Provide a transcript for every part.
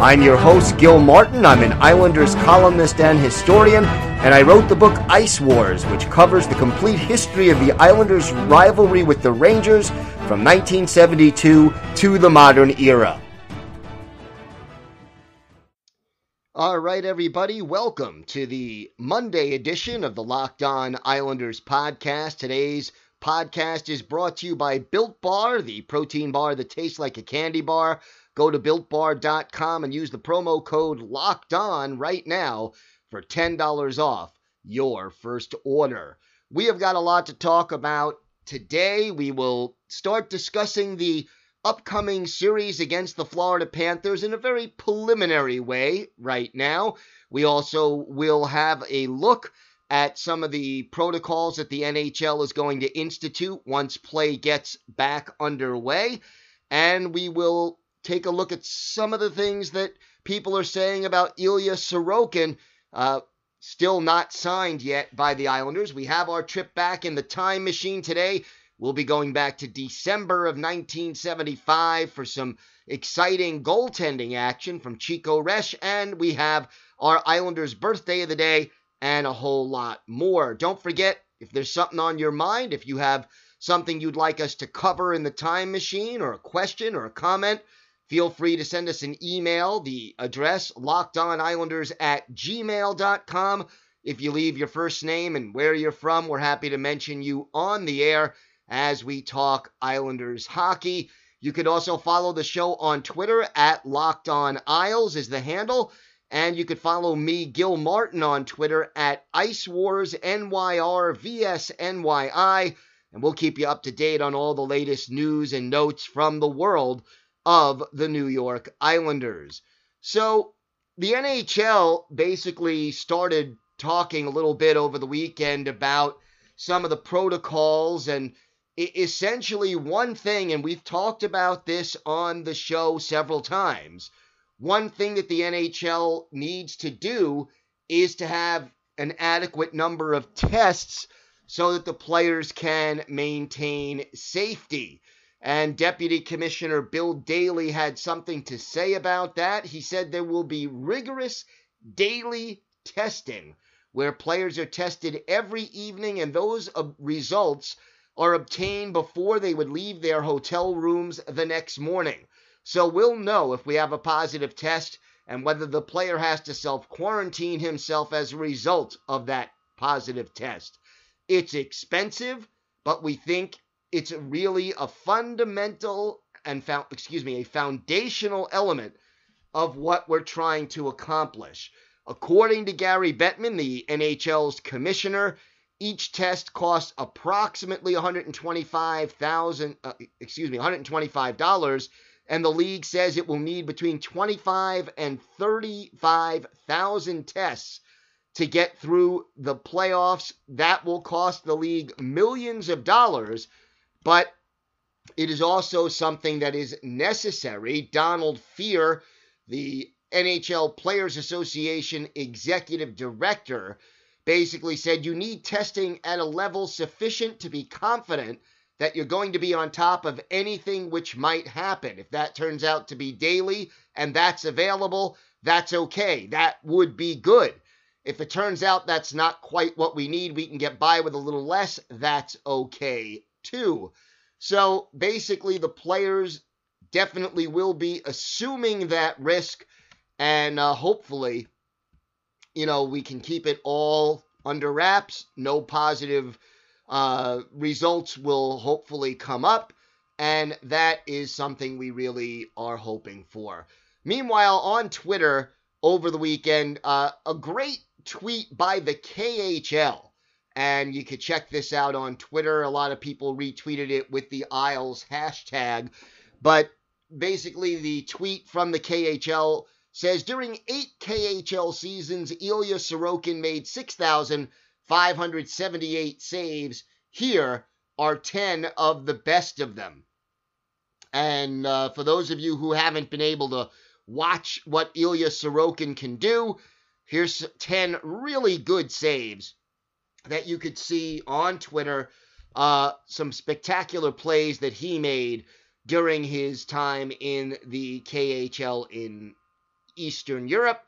I'm your host, Gil Martin. I'm an Islanders columnist and historian, and I wrote the book Ice Wars, which covers the complete history of the Islanders' rivalry with the Rangers from 1972 to the modern era. All right, everybody, welcome to the Monday edition of the Locked On Islanders podcast. Today's podcast is brought to you by Built Bar, the protein bar that tastes like a candy bar. Go to builtbar.com and use the promo code Locked On right now for $10 off your first order. We have got a lot to talk about today. We will start discussing the upcoming series against the Florida Panthers in a very preliminary way right now. We also will have a look at some of the protocols that the NHL is going to institute once play gets back underway. And we will take a look at some of the things that people are saying about Ilya Sorokin. Uh, still not signed yet by the Islanders. We have our trip back in the time machine today. We'll be going back to December of 1975 for some exciting goaltending action from Chico Resch, and we have our Islanders' birthday of the day and a whole lot more. Don't forget, if there's something on your mind, if you have something you'd like us to cover in the time machine, or a question or a comment, feel free to send us an email. The address lockedonislanders at gmail.com. If you leave your first name and where you're from, we're happy to mention you on the air as we talk Islanders hockey. You could also follow the show on Twitter at Locked On Isles is the handle. And you could follow me, Gil Martin, on Twitter at Ice Wars NYR VSNYI. And we'll keep you up to date on all the latest news and notes from the world of the New York Islanders. So, the NHL basically started talking a little bit over the weekend about some of the protocols and essentially one thing, and we've talked about this on the show several times. One thing that the NHL needs to do is to have an adequate number of tests so that the players can maintain safety. And Deputy Commissioner Bill Daly had something to say about that. He said there will be rigorous daily testing where players are tested every evening, and those uh, results are obtained before they would leave their hotel rooms the next morning. So we'll know if we have a positive test and whether the player has to self quarantine himself as a result of that positive test. It's expensive, but we think it's really a fundamental and excuse me, a foundational element of what we're trying to accomplish. According to Gary Bettman, the NHL's commissioner, each test costs approximately 125,000 uh, excuse me, $125 and the league says it will need between 25 and 35,000 tests to get through the playoffs. That will cost the league millions of dollars, but it is also something that is necessary. Donald Fehr, the NHL Players Association executive director, basically said you need testing at a level sufficient to be confident that you're going to be on top of anything which might happen. If that turns out to be daily and that's available, that's okay. That would be good. If it turns out that's not quite what we need, we can get by with a little less, that's okay So basically, the players definitely will be assuming that risk, and uh, hopefully, you know, we can keep it all under wraps. No positive uh, results will hopefully come up, and that is something we really are hoping for. Meanwhile, on Twitter over the weekend, uh, a great tweet by the KHL. And you could check this out on Twitter. A lot of people retweeted it with the Isles hashtag. But basically, the tweet from the KHL says during eight KHL seasons, Ilya Sorokin made 6,578 saves. Here are 10 of the best of them. And uh, for those of you who haven't been able to watch what Ilya Sorokin can do, here's 10 really good saves that you could see on Twitter. Uh, some spectacular plays that he made during his time in the KHL in Eastern Europe.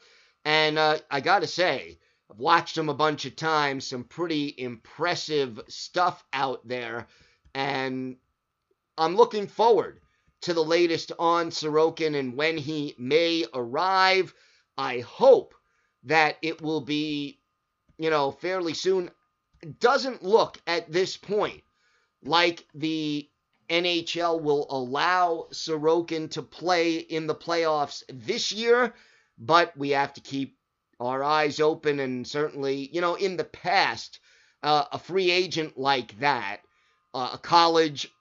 And uh, I got to say, I've watched him a bunch of times, some pretty impressive stuff out there. And I'm looking forward to the latest on Sorokin and when he may arrive. I hope that it will be, you know, fairly soon. Doesn't look at this point like the NHL will allow Sorokin to play in the playoffs this year, but we have to keep our eyes open. And certainly, you know, in the past, uh, a free agent like that, uh, a college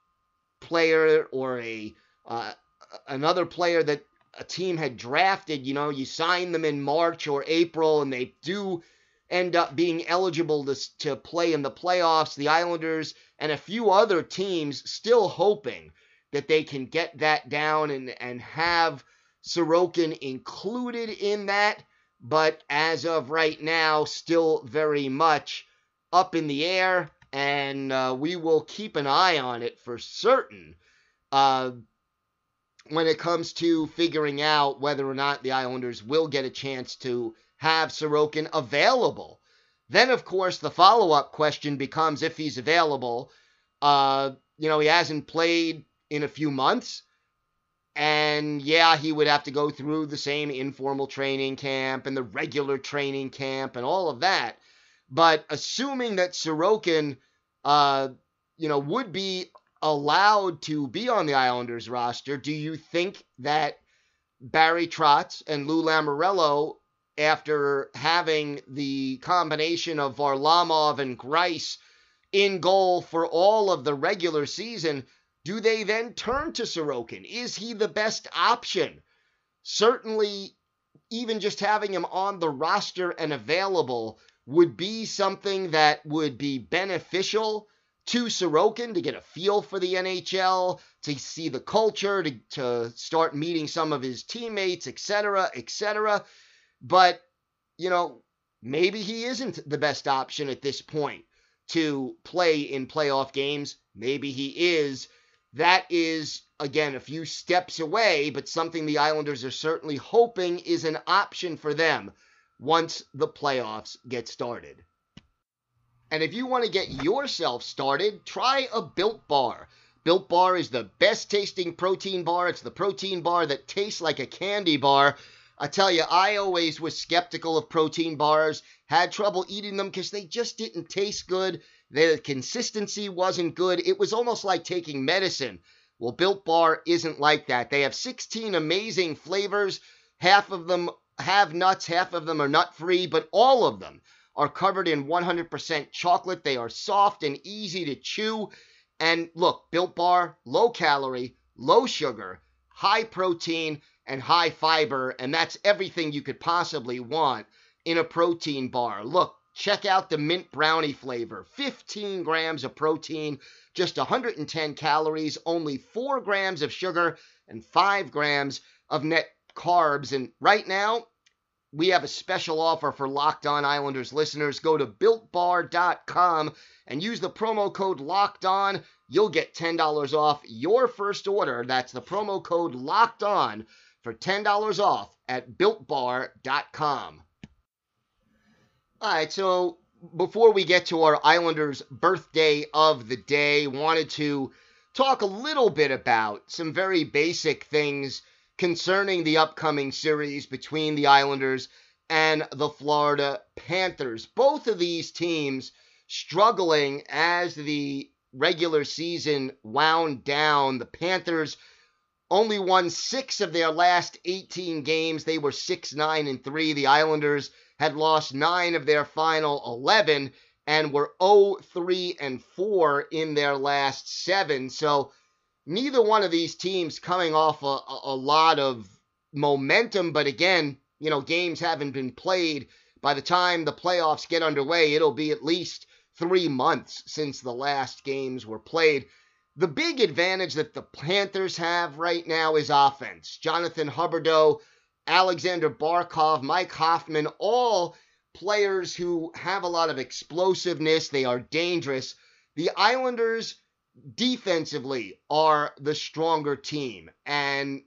player or a uh, another player that a team had drafted, you know, you sign them in March or April and they do end up being eligible to, to play in the playoffs. The Islanders and a few other teams still hoping that they can get that down and, and have Sorokin included in that. But as of right now, still very much up in the air, and uh, we will keep an eye on it for certain. Uh, when it comes to figuring out whether or not the Islanders will get a chance to have Sorokin available. Then, of course, the follow up question becomes if he's available. Uh, you know, he hasn't played in a few months. And yeah, he would have to go through the same informal training camp and the regular training camp and all of that. But assuming that Sorokin, uh, you know, would be allowed to be on the Islanders roster, do you think that Barry Trotz and Lou Lamoriello, after having the combination of Varlamov and Greiss in goal for all of the regular season, do they then turn to Sorokin? Is he the best option? Certainly, even just having him on the roster and available would be something that would be beneficial to Sorokin to get a feel for the NHL, to see the culture, to, to start meeting some of his teammates, etc., etc. But, you know, maybe he isn't the best option at this point to play in playoff games. Maybe he is. That is, again, a few steps away, but something the Islanders are certainly hoping is an option for them once the playoffs get started. And if you want to get yourself started, try a Built Bar. Built Bar is the best tasting protein bar. It's the protein bar that tastes like a candy bar. I tell you, I always was skeptical of protein bars, had trouble eating them because they just didn't taste good. The consistency wasn't good. It was almost like taking medicine. Well, Built Bar isn't like that. They have 16 amazing flavors. Half of them have nuts, half of them are nut free, but all of them are covered in 100% chocolate. They are soft and easy to chew. And look, Built Bar, low calorie, low sugar, high protein, and high fiber. And that's everything you could possibly want in a protein bar. Look, check out the mint brownie flavor 15 grams of protein, just 110 calories, only 4 grams of sugar, and 5 grams of net carbs. And right now, we have a special offer for Locked On Islanders listeners. Go to builtbar.com and use the promo code Locked On. You'll get $10 off your first order. That's the promo code Locked On for $10 off at builtbar.com. All right, so before we get to our Islanders birthday of the day, wanted to talk a little bit about some very basic things concerning the upcoming series between the Islanders and the Florida Panthers. Both of these teams struggling as the regular season wound down. The Panthers only won six of their last 18 games. They were 6 9 and 3. The Islanders had lost nine of their final 11 and were 0 3 and 4 in their last seven. So neither one of these teams coming off a, a lot of momentum, but again, you know, games haven't been played. By the time the playoffs get underway, it'll be at least three months since the last games were played. The big advantage that the Panthers have right now is offense. Jonathan Huberdeau, Alexander Barkov, Mike Hoffman, all players who have a lot of explosiveness. They are dangerous. The Islanders defensively are the stronger team. And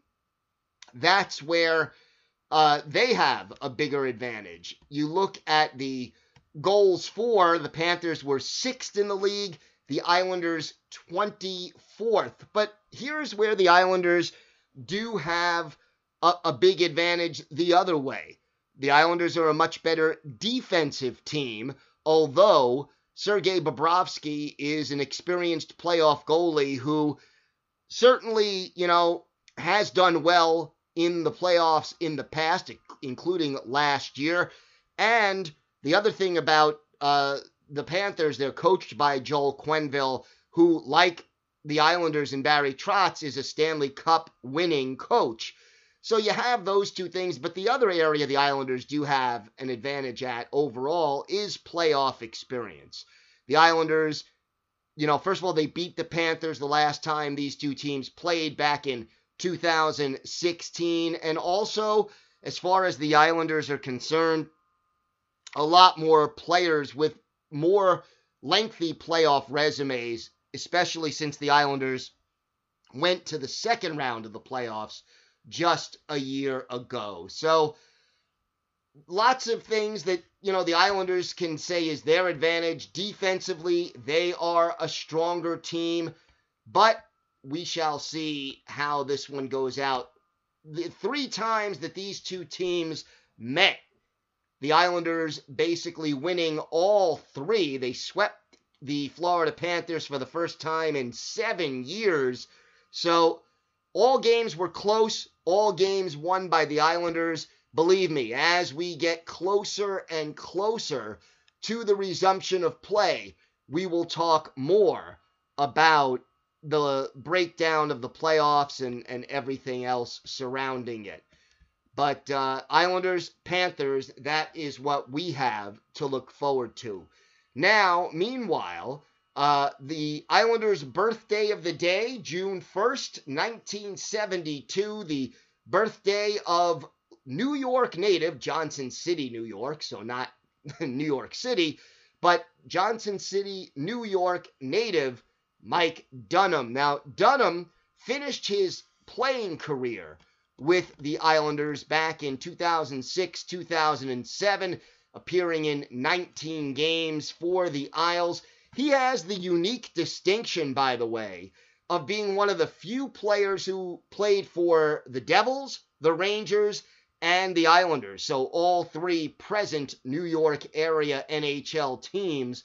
that's where uh, they have a bigger advantage. You look at the goals for, the Panthers were sixth in the league, the Islanders 24th. But here's where the Islanders do have a, a big advantage the other way. The Islanders are a much better defensive team, although Sergei Bobrovsky is an experienced playoff goalie who certainly, you know, has done well in the playoffs in the past, including last year. And the other thing about uh, the Panthers, they're coached by Joel Quenneville, who, like the Islanders and Barry Trotz, is a Stanley Cup winning coach. So you have those two things, but the other area the Islanders do have an advantage at overall is playoff experience. The Islanders, you know, first of all, they beat the Panthers the last time these two teams played back in 2016. And also, as far as the Islanders are concerned, a lot more players with more lengthy playoff resumes, especially since the Islanders went to the second round of the playoffs just a year ago. So, lots of things that, you know, the Islanders can say is their advantage. Defensively, they are a stronger team, but we shall see how this one goes out. The three times that these two teams met, the Islanders basically winning all three. They swept the Florida Panthers for the first time in seven years. So all games were close, all games won by the Islanders. Believe me, as we get closer and closer to the resumption of play, we will talk more about the breakdown of the playoffs and, and everything else surrounding it. But uh, Islanders, Panthers, that is what we have to look forward to. Now, meanwhile, uh, the Islanders' birthday of the day, June 1st, 1972, the birthday of New York native, Johnson City, New York, so not New York City, but Johnson City, New York native Mike Dunham. Now, Dunham finished his playing career with the Islanders back in 2006 2007, appearing in 19 games for the Isles. He has the unique distinction, by the way, of being one of the few players who played for the Devils, the Rangers, and the Islanders. So, all three present New York area NHL teams.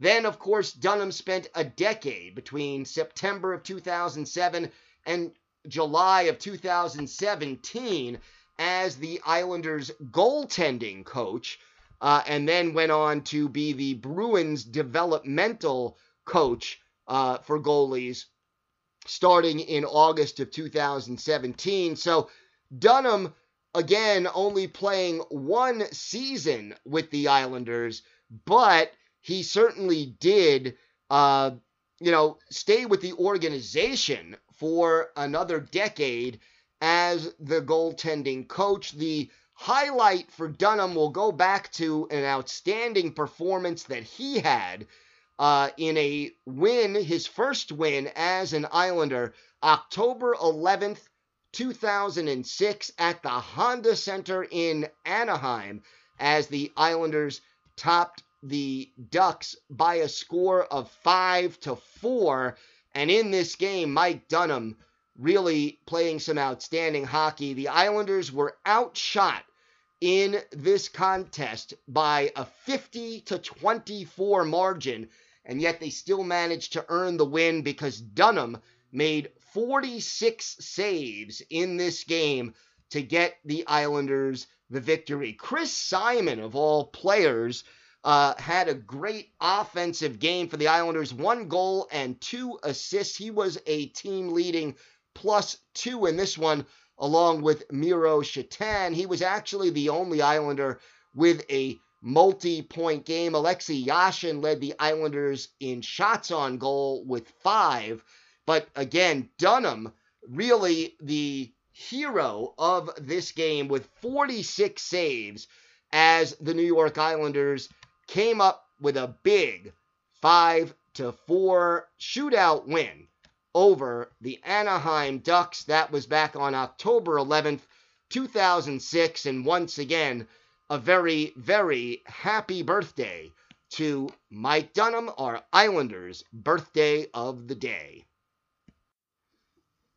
Then, of course, Dunham spent a decade between September of 2007 and July of 2017 as the Islanders' goaltending coach, uh, and then went on to be the Bruins' developmental coach uh, for goalies starting in August of 2017. So Dunham, again, only playing one season with the Islanders, but he certainly did, uh, you know, stay with the organization for another decade as the goaltending coach. The highlight for Dunham will go back to an outstanding performance that he had uh, in a win, his first win as an Islander, October 11th, 2006, at the Honda Center in Anaheim, as the Islanders topped the Ducks by a score of five to four. And in this game, Mike Dunham really playing some outstanding hockey. The Islanders were outshot in this contest by a 50 to 24 margin, and yet they still managed to earn the win because Dunham made 46 saves in this game to get the Islanders the victory. Chris Simon, of all players, uh, had a great offensive game for the Islanders, one goal and two assists. He was a team leading plus two in this one, along with Miro Shatan. He was actually the only Islander with a multi point game. Alexei Yashin led the Islanders in shots on goal with five. But again, Dunham, really the hero of this game with 46 saves as the New York Islanders came up with a big 5 to 4 shootout win over the Anaheim Ducks. That was back on October 11th, 2006 and once again a very very happy birthday to Mike Dunham, our Islanders birthday of the day.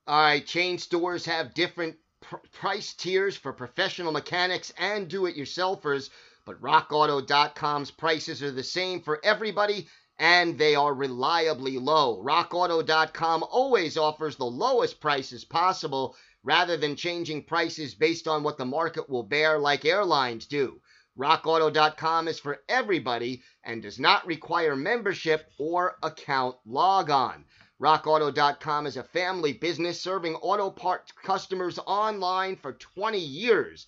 All right, chain stores have different pr- price tiers for professional mechanics and do it yourselfers, but rockauto.com's prices are the same for everybody and they are reliably low. RockAuto.com always offers the lowest prices possible rather than changing prices based on what the market will bear like airlines do. RockAuto.com is for everybody and does not require membership or account logon. RockAuto.com is a family business serving auto parts customers online for 20 years.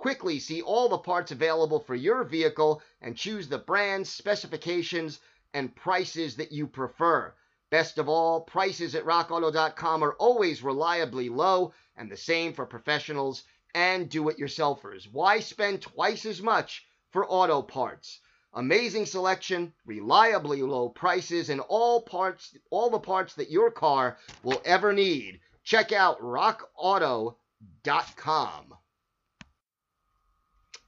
Quickly see all the parts available for your vehicle and choose the brands, specifications, and prices that you prefer. Best of all, prices at rockauto.com are always reliably low, and the same for professionals and do it yourselfers. Why spend twice as much for auto parts? Amazing selection, reliably low prices, and all parts, all the parts that your car will ever need. Check out rockauto.com.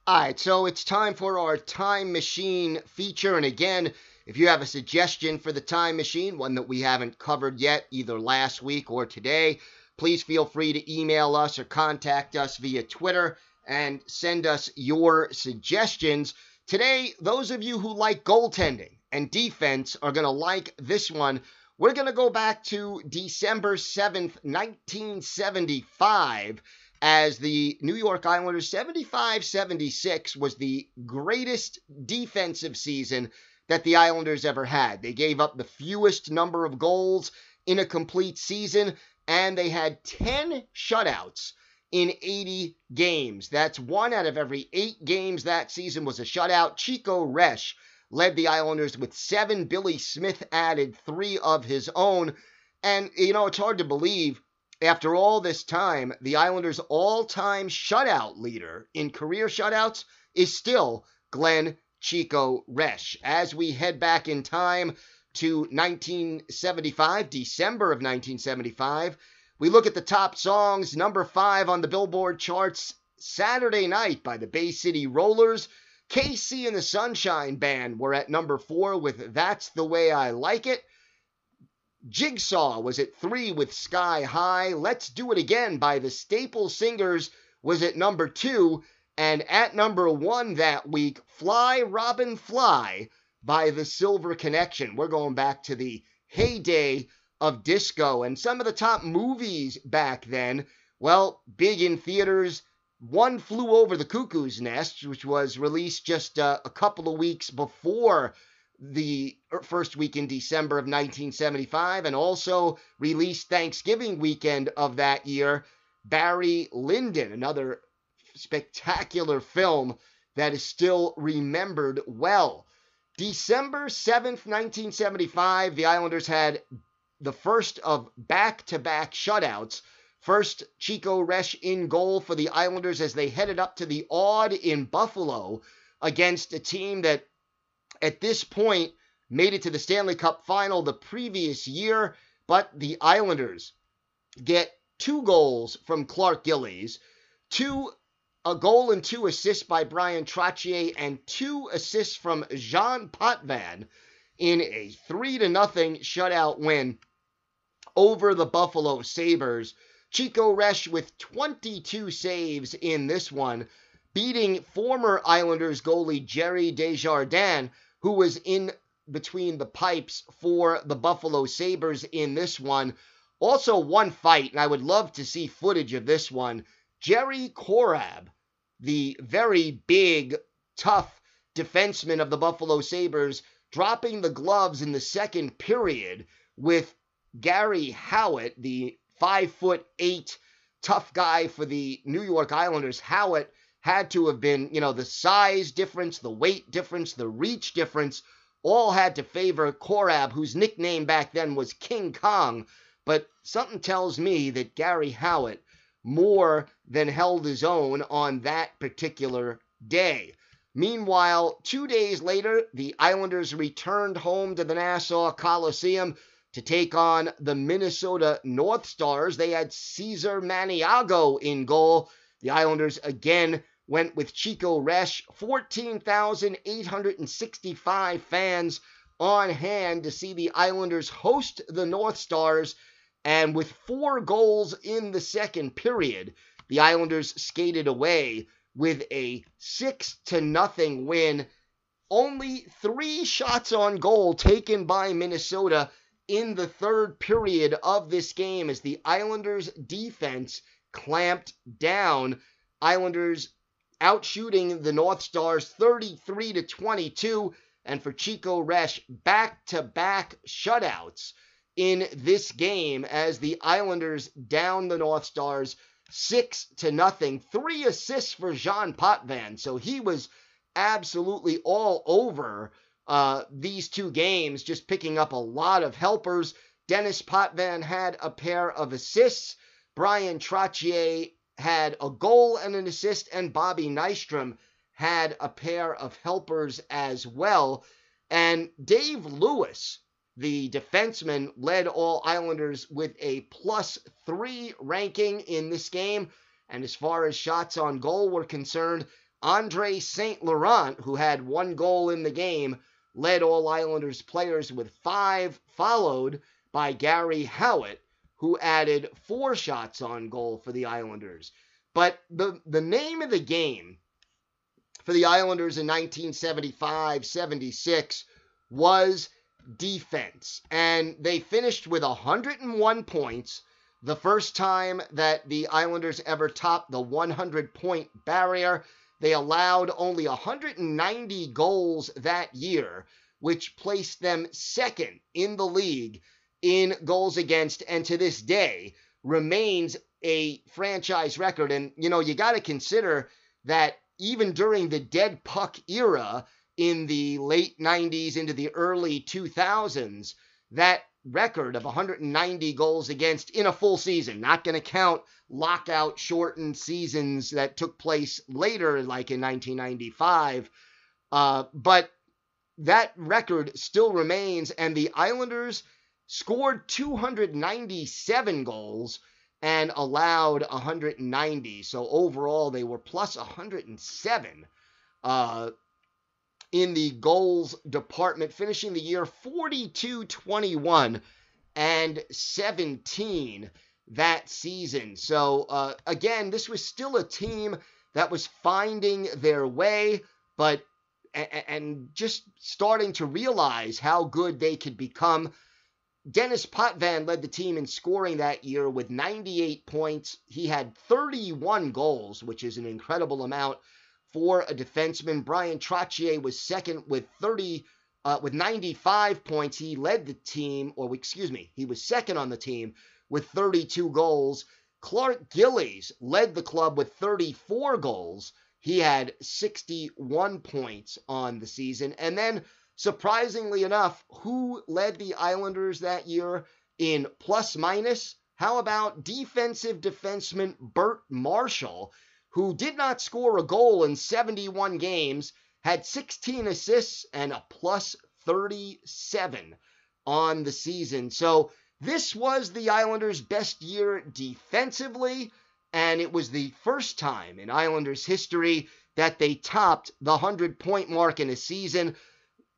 All right, so it's time for our time machine feature. And again, if you have a suggestion for the time machine, one that we haven't covered yet, either last week or today, please feel free to email us or contact us via Twitter and send us your suggestions. Today, those of you who like goaltending and defense are going to like this one. We're going to go back to December 7th, 1975, as the New York Islanders 75 76 was the greatest defensive season that the Islanders ever had. They gave up the fewest number of goals in a complete season, and they had 10 shutouts in 80 games. That's one out of every eight games that season was a shutout. Chico Resch led the Islanders with seven. Billy Smith added three of his own. And, you know, it's hard to believe after all this time, the Islanders' all time shutout leader in career shutouts is still Glenn Chico Resch. As we head back in time to 1975, December of 1975, we look at the top songs. Number five on the Billboard charts, Saturday Night by the Bay City Rollers. KC and the Sunshine Band were at number four with That's the Way I Like It. Jigsaw was at three with Sky High. Let's Do It Again by the Staple Singers was at number two. And at number one that week, Fly Robin Fly by the Silver Convention. We're going back to the heyday of disco and some of the top movies back then. Well, big in theaters. One Flew Over the Cuckoo's Nest, which was released just uh, a couple of weeks before the er, first week in December of 1975, and also released Thanksgiving weekend of that year. Barry Lyndon, another spectacular film that is still remembered well. December 7th, 1975, the Islanders had the first of back to back shutouts. First, Chico Resch in goal for the Islanders as they headed up to the Aud in Buffalo against a team that at this point made it to the Stanley Cup final the previous year, but the Islanders get two goals from Clark Gillies, two a goal and two assists by Bryan Trottier, and two assists from Jean Potvin in a three to nothing shutout win over the Buffalo Sabres. Chico Resch with 22 saves in this one, beating former Islanders goalie Gerry Desjardins, who was in between the pipes for the Buffalo Sabres in this one. Also, one fight, and I would love to see footage of this one. Jerry Korab, the very big, tough defenseman of the Buffalo Sabres, dropping the gloves in the second period with Garry Howatt, the five foot eight tough guy for the New York Islanders. Howatt had to have been, you know, the size difference, the weight difference, the reach difference, all had to favor Korab, whose nickname back then was King Kong. But something tells me that Garry Howatt more than held his own on that particular day. Meanwhile, two days later, the Islanders returned home to the Nassau Coliseum to take on the Minnesota North Stars. They had Cesar Maniago in goal. The Islanders again went with Chico Resch. 14,865 fans on hand to see the Islanders host the North Stars. And with four goals in the second period, the Islanders skated away with a 6 to nothing win. Only 3 shots on goal taken by Minnesota in the third period of this game as the Islanders defense clamped down. Islanders outshooting the North Stars 33 to 22 and for Chico Resch back-to-back shutouts in this game as the Islanders down the North Stars six to nothing. Three assists for Jean Potvin, so he was absolutely all over uh, these two games, just picking up a lot of helpers. Denis Potvin had a pair of assists. Bryan Trottier had a goal and an assist, and Bobby Nystrom had a pair of helpers as well. And Dave Lewis, the defenseman led all Islanders with a plus three ranking in this game. And as far as shots on goal were concerned, Andre St. Laurent, who had one goal in the game, led all Islanders players with five, followed by Garry Howatt, who added four shots on goal for the Islanders. But the, the name of the game for the Islanders in 1975 76 was defense. And they finished with 101 points, the first time that the Islanders ever topped the 100 point barrier. They allowed only 190 goals that year, which placed them second in the league in goals against, and to this day remains a franchise record. And, you know, you got to consider that even during the dead puck era, in the late 90s into the early 2000s, that record of 190 goals against in a full season, not going to count lockout shortened seasons that took place later, like in 1995. Uh, but that record still remains, and the Islanders scored 297 goals and allowed 190. So overall, they were plus 107. Uh, in the goals department, finishing the year 42 21 and 17 that season. So, uh, again, this was still a team that was finding their way, but and just starting to realize how good they could become. Denis Potvin led the team in scoring that year with 98 points. He had 31 goals, which is an incredible amount for a defenseman. Bryan Trottier was second with 30 uh, with 95 points. He led the team, or excuse me, he was second on the team with 32 goals. Clark Gillies led the club with 34 goals. He had 61 points on the season. And then, surprisingly enough, who led the Islanders that year in plus minus? How about defensive defenseman Bert Marshall? who did not score a goal in 71 games, had 16 assists and a plus 37 on the season. So this was the Islanders' best year defensively, and it was the first time in Islanders history that they topped the 100 point mark in a season.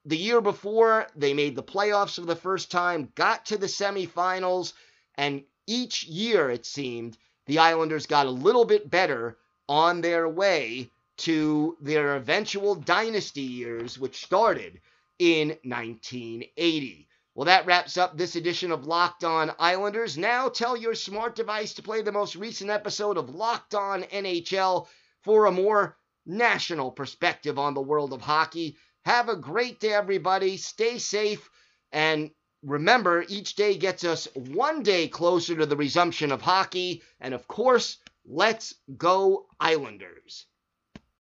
The year before, they made the playoffs for the first time, got to the semifinals, and each year, it seemed, the Islanders got a little bit better on their way to their eventual dynasty years, which started in 1980. Well, that wraps up this edition of Locked On Islanders. Now tell your smart device to play the most recent episode of Locked On NHL for a more national perspective on the world of hockey. Have a great day, everybody. Stay safe. And remember, each day gets us one day closer to the resumption of hockey. And of course, let's go, Islanders.